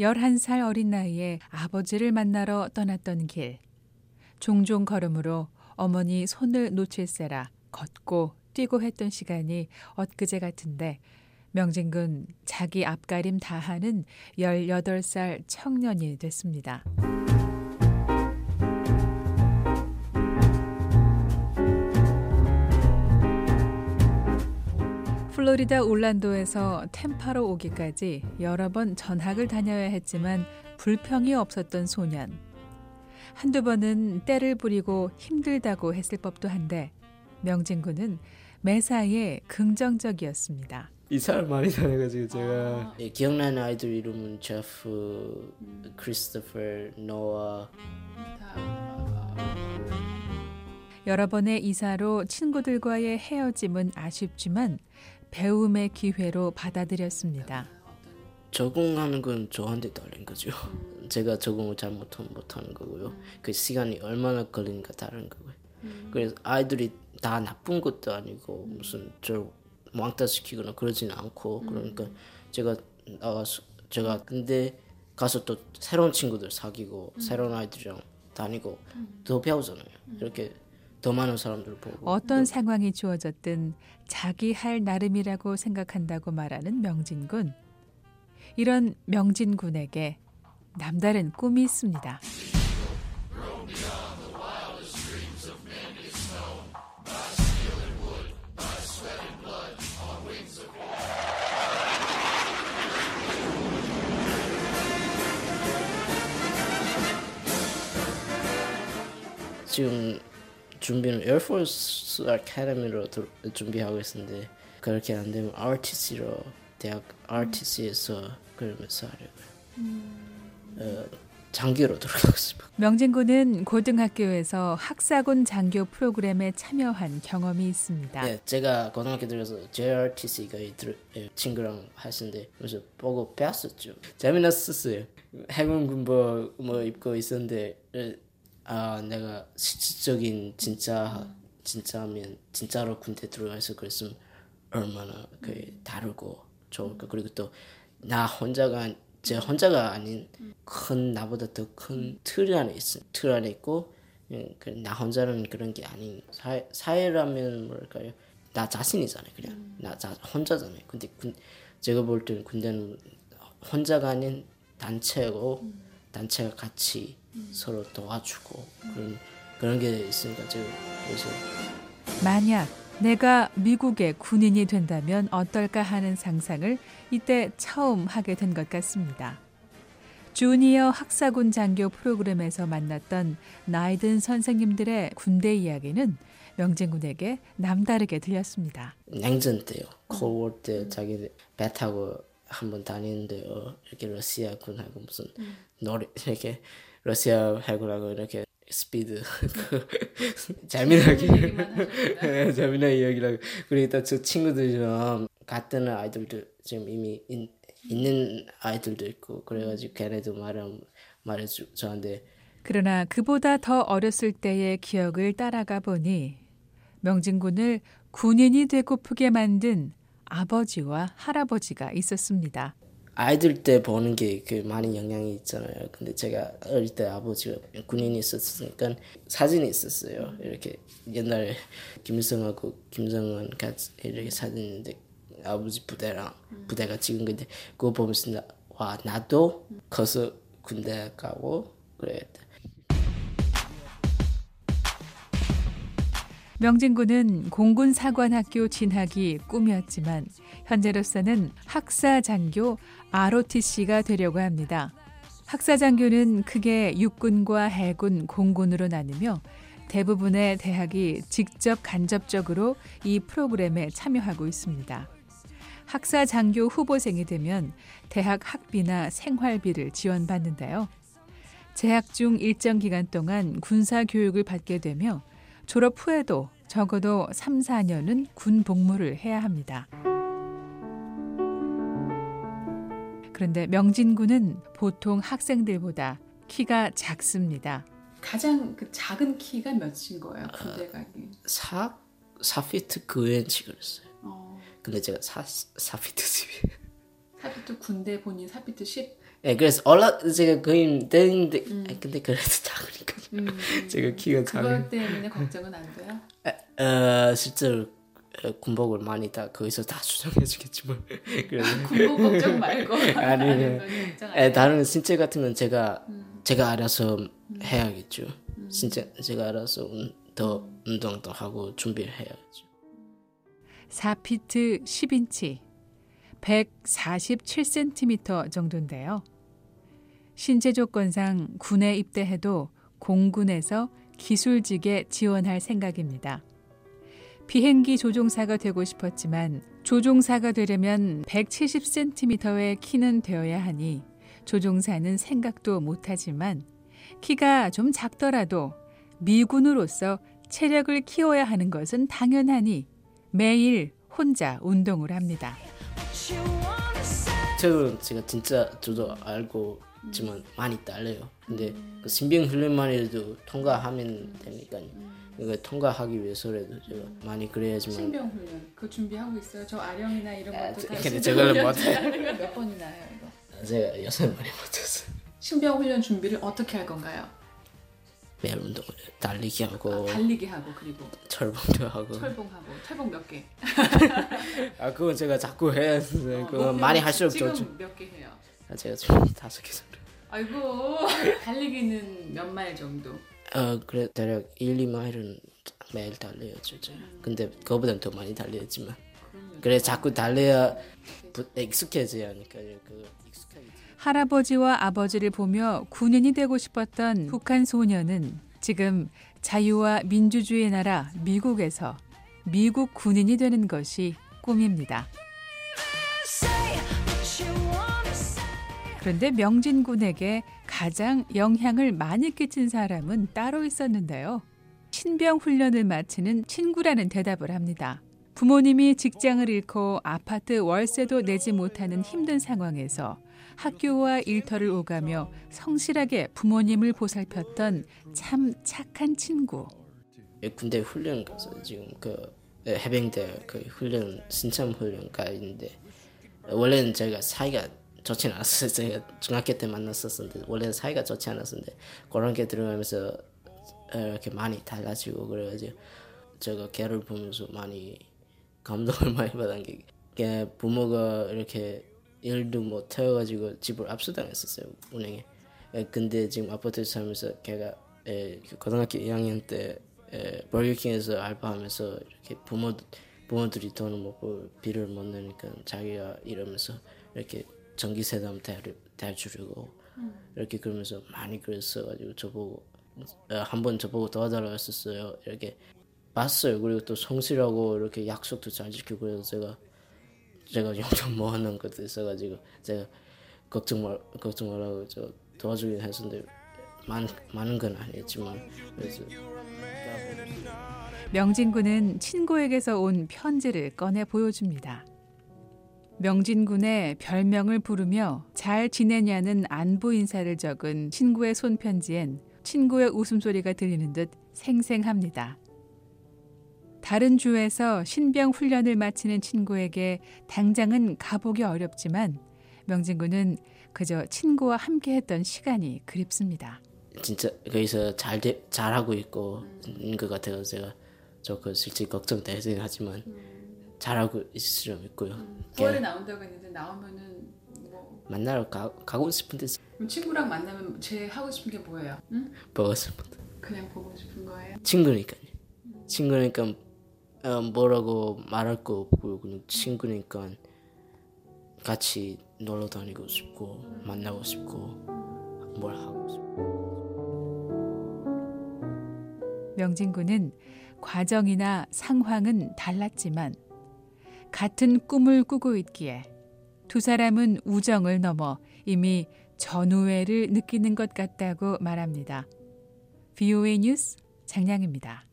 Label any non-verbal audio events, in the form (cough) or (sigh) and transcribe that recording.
11살 어린 나이에 아버지를 만나러 떠났던 길. 종종 걸음으로 어머니 손을 놓칠세라 걷고 뛰고 했던 시간이 엊그제 같은데 명진군 자기 앞가림 다하는 18살 청년이 됐습니다. 플로리다 올란도에서 템파로 오기까지 여러 번 전학을 다녀야 했지만 불평이 없었던 소년. 한두 번은 때를 부리고 힘들다고 했을 법도 한데 명진군은 매사에 긍정적이었습니다. 이사를 많이 다녀가지고 제가 예, 기억나는 아이들 이름은 제프, 크리스토퍼, 노아 여러 번의 이사로 친구들과의 헤어짐은 아쉽지만 배움의 기회로 받아들였습니다. 적응하는 건 저한테 달린 거죠. 제가 적응을 잘 못하면 못하는 거고요. 그 시간이 얼마나 걸리니까 다른 거고요. 그래서 아이들이 다 나쁜 것도 아니고 무슨 저 왕따 시키거나 그러지는 않고 그러니까 제가 나가서 제가 근데 가서 또 새로운 친구들 사귀고 새로운 아이들이랑 다니고 더 배우잖아요. 이렇게 더 많은 사람들 보고 어떤 상황이 주어졌든 자기 할 나름이라고 생각한다고 말하는 명진군. 이런 명진군에게 남다른 꿈이 있습니다. 지금 준비는 에어포스 아카데미로 도- 준비하고 있는데 그렇게 안 되면 RTC로 대학 RTC에서 그러면서 하려고요. 어, 장교로 들어가고 싶어. 명진군은 고등학교에서 학사군 장교 프로그램에 참여한 경험이 있습니다. 네, 제가 고등학교 들어서 JRTC가 들, 예, 친구랑 하시는데 그래서 보고 배웠었죠. 재미났었어요. 해군 군복 뭐 입고 있었는데 에, 아 내가 실질적인 진짜 진짜면 진짜로 군대 들어가서 그랬으면 얼마나 그 다르고 좋을까. 그리고 또 나 혼자가 제 혼자가 아닌 큰 나보다 더 큰 틀 안에 있어 틀 안에 있고 예, 그나 혼자는 그런 게 아닌 사회, 사회라면 뭐랄까요? 나 자신이잖아요 그냥. 나 자, 혼자잖아요. 근데 군, 제가 볼 때는 군대는 혼자가 아닌 단체고 단체가 같이 서로 도와주고 그런 그런 게 있으니까 제가 그래서 만약 내가 미국의 군인이 된다면 어떨까 하는 상상을 이때 처음 하게 된 것 같습니다. 주니어 학사군 장교 프로그램에서 만났던 나이든 선생님들의 군대 이야기는 명진군에게 남다르게 들렸습니다. 냉전 때요 콜워 때 자기 배 타고 한번 다니는데요 이렇게 러시아 군하고 무슨 노래 이렇게 러시아 해군하고 이렇게 스피드 그 (laughs) 재미나게 (laughs) 네, 재미난 이야기라고. 그리고 또저 친구들이랑 같은 아이들도 지금 이미 있, 있는 아이들도 있고 그래가지고 걔네도 말을 말해주 저한테. 그러나 그보다 더 어렸을 때의 기억을 따라가 보니 명진군을 군인이 되고프게 만든 아버지와 할아버지가 있었습니다. 아이들 때 보는 게 그 많은 영향이 있잖아요. 근데 제가 어릴 때 아버지가 군인이 있었으니까 사진이 있었어요. 이렇게 옛날에 김일성하고 김정은 같이 이렇게 사진인데 아버지 부대랑 부대가 찍은 건데 그거 보면서 나, 와 나도 커서 군대 가고 그래야겠다. 명진군은 공군 사관학교 진학이 꿈이었지만 현재로서는 학사 장교 ROTC가 되려고 합니다. 학사 장교는 크게 육군과 해군, 공군으로 나뉘며 대부분의 대학이 직접 간접적으로 이 프로그램에 참여하고 있습니다. 학사 장교 후보생이 되면 대학 학비나 생활비를 지원받는데요. 재학 중 일정 기간 동안 군사 교육을 받게 되며 졸업 후에도 적어도 3, 4년은 군 복무를 해야 합니다. 그런데 명진군은 보통 학생들보다 키가 작습니다. 가장 그 작은 키가 몇인 거예요? 군대 가기. 사 사피트 그엔치 그랬어요. 어, 근데 제가 사 사피트 집이 사비트 군대 본인 사비트 10. 예, 그래서 올라 제가 거의 되는데 아, 근데 그래도 (laughs) 작으니까 음. 제가 키가 작은. 그것 때문에 걱정은 안 돼요? 어 실제로 어, 군복을 많이 다 거기서 다 (laughs) 수정해 주겠지만 (laughs) 그래서 군복 걱정 말고 (laughs) 아니, 예, 해요. 다른 신체 같은 건 제가 음. 제가 알아서 해야겠죠. 진짜 제가 알아서 운, 더 운동도 하고 준비를 해야겠죠. 4피트 10인치, 147cm 정도인데요. 신체 조건상 군에 입대해도 공군에서 기술직에 지원할 생각입니다. 비행기 조종사가 되고 싶었지만 조종사가 되려면 170cm의 키는 되어야 하니 조종사는 생각도 못하지만 키가 좀 작더라도 미군으로서 체력을 키워야 하는 것은 당연하니 매일 혼자 운동을 합니다. 체력은 제가 진짜 저도 알고 있지만 많이 딸려요. 근데 그 신병 훈련만 해도 통과하면 되니까요. 이거 통과하기 위해서라도 제가 많이 그래야지만 신병 훈련 그 준비하고 있어요. 저 아령이나 이런 아, 것도 저- 다 근데 훈련 못해. 하는 거몇 번이나 해요 이거. 제가 여섯 마리 못했어요. 신병 훈련 준비를 어떻게 할 건가요? 매일 운동을 달리기 하고 달리기 하고 그리고 철봉도 하고 철봉하고 철봉 몇 개? 아 그건 제가 자꾸 해야 어, 목표는 많이 할수록 지금 좋죠. 몇개 해요? 아, 제가 지금 (laughs) 다섯 개 정도. 아이고 달리기는 몇 마일 정도? 어 그래 대략 1, 2마일은 매일 달려요 진짜. 근데 그거보단 더 많이 달려야지만 그래 자꾸 달려야 부- 익숙해져야 하니까요. 그 익숙하게. 할아버지와 아버지를 보며 군인이 되고 싶었던 북한 소녀는 지금 자유와 민주주의 나라 미국에서 미국 군인이 되는 것이 꿈입니다. 그런데 명진 군에게 가장 영향을 많이 끼친 사람은 따로 있었는데요. 신병 훈련을 마치는 친구라는 대답을 합니다. 부모님이 직장을 잃고 아파트 월세도 내지 못하는 힘든 상황에서 학교와 일터를 오가며 성실하게 부모님을 보살폈던 참 착한 친구. 예, 군대 훈련 가서 지금 그 예, 해병대 그 훈련 신참 훈련 가 있는데 원래는 저희가 사이가 좋지 않았어요. (laughs) 제가 중학교 때 만났었는데 원래는 사이가 좋지 않았는데 그런 게 들어가면서 어, 이렇게 많이 달라지고 그래가지고 제가 걔를 보면서 많이 감동을 (laughs) 많이 받은 게. 걔 부모가 이렇게 일도 못 해가지고 집을 압수당했었어요 운행에. 예, 근데 지금 아파트 살면서 걔가 예, 그 고등학교 2학년 때 예, 버거킹에서 알바하면서 이렇게 부모 부모들이 돈을 먹고 비를 못 내니까 자기가 이러면서 이렇게 전기세담 대 대주려고 이렇게 그러면서 많이 그랬어가지고 저보고 어, 한번 저보고 도와달라고 했었어요. 이렇게 봤어요 그리고 또 성실하고 이렇게 약속도 잘 지키고 그래서 제가 제가 용돈 모아놓은 것도 있어가지고 제가 걱정 말 걱정 말라고 저 도와주긴 했었는데 많 많은 건 아니었지만 그래서 명진군은 친구에게서 온 편지를 꺼내 보여줍니다. 명진군의 별명을 부르며 잘 지내냐는 안부 인사를 적은 친구의 손편지엔 친구의 웃음소리가 들리는 듯 생생합니다. 다른 주에서 신병 훈련을 마치는 친구에게 당장은 가보기 어렵지만 명진군은 그저 친구와 함께 했던 시간이 그립습니다. 진짜 거기서 잘 돼, 잘하고 있고 있는 것 같아서 제가 조금 실제 걱정되긴 하지만 잘하고 있을 수 있고요. 9월에 나온다고 했는데 나오면은 뭐 만나러 가, 가고 싶은데 그럼 친구랑 만나면 제일 하고 싶은 게 뭐예요? 응? 보고 싶은 그냥 보고 싶은 거예요? 친구니까요. 친구니까 어, 뭐라고 말할 거 없고 그냥 친구니까 같이 놀러 다니고 싶고 만나고 싶고 뭘 하고 싶고 명진군은 과정이나 상황은 달랐지만 같은 꿈을 꾸고 있기에 두 사람은 우정을 넘어 이미 전우애를 느끼는 것 같다고 말합니다. VOA 뉴스 장량입니다.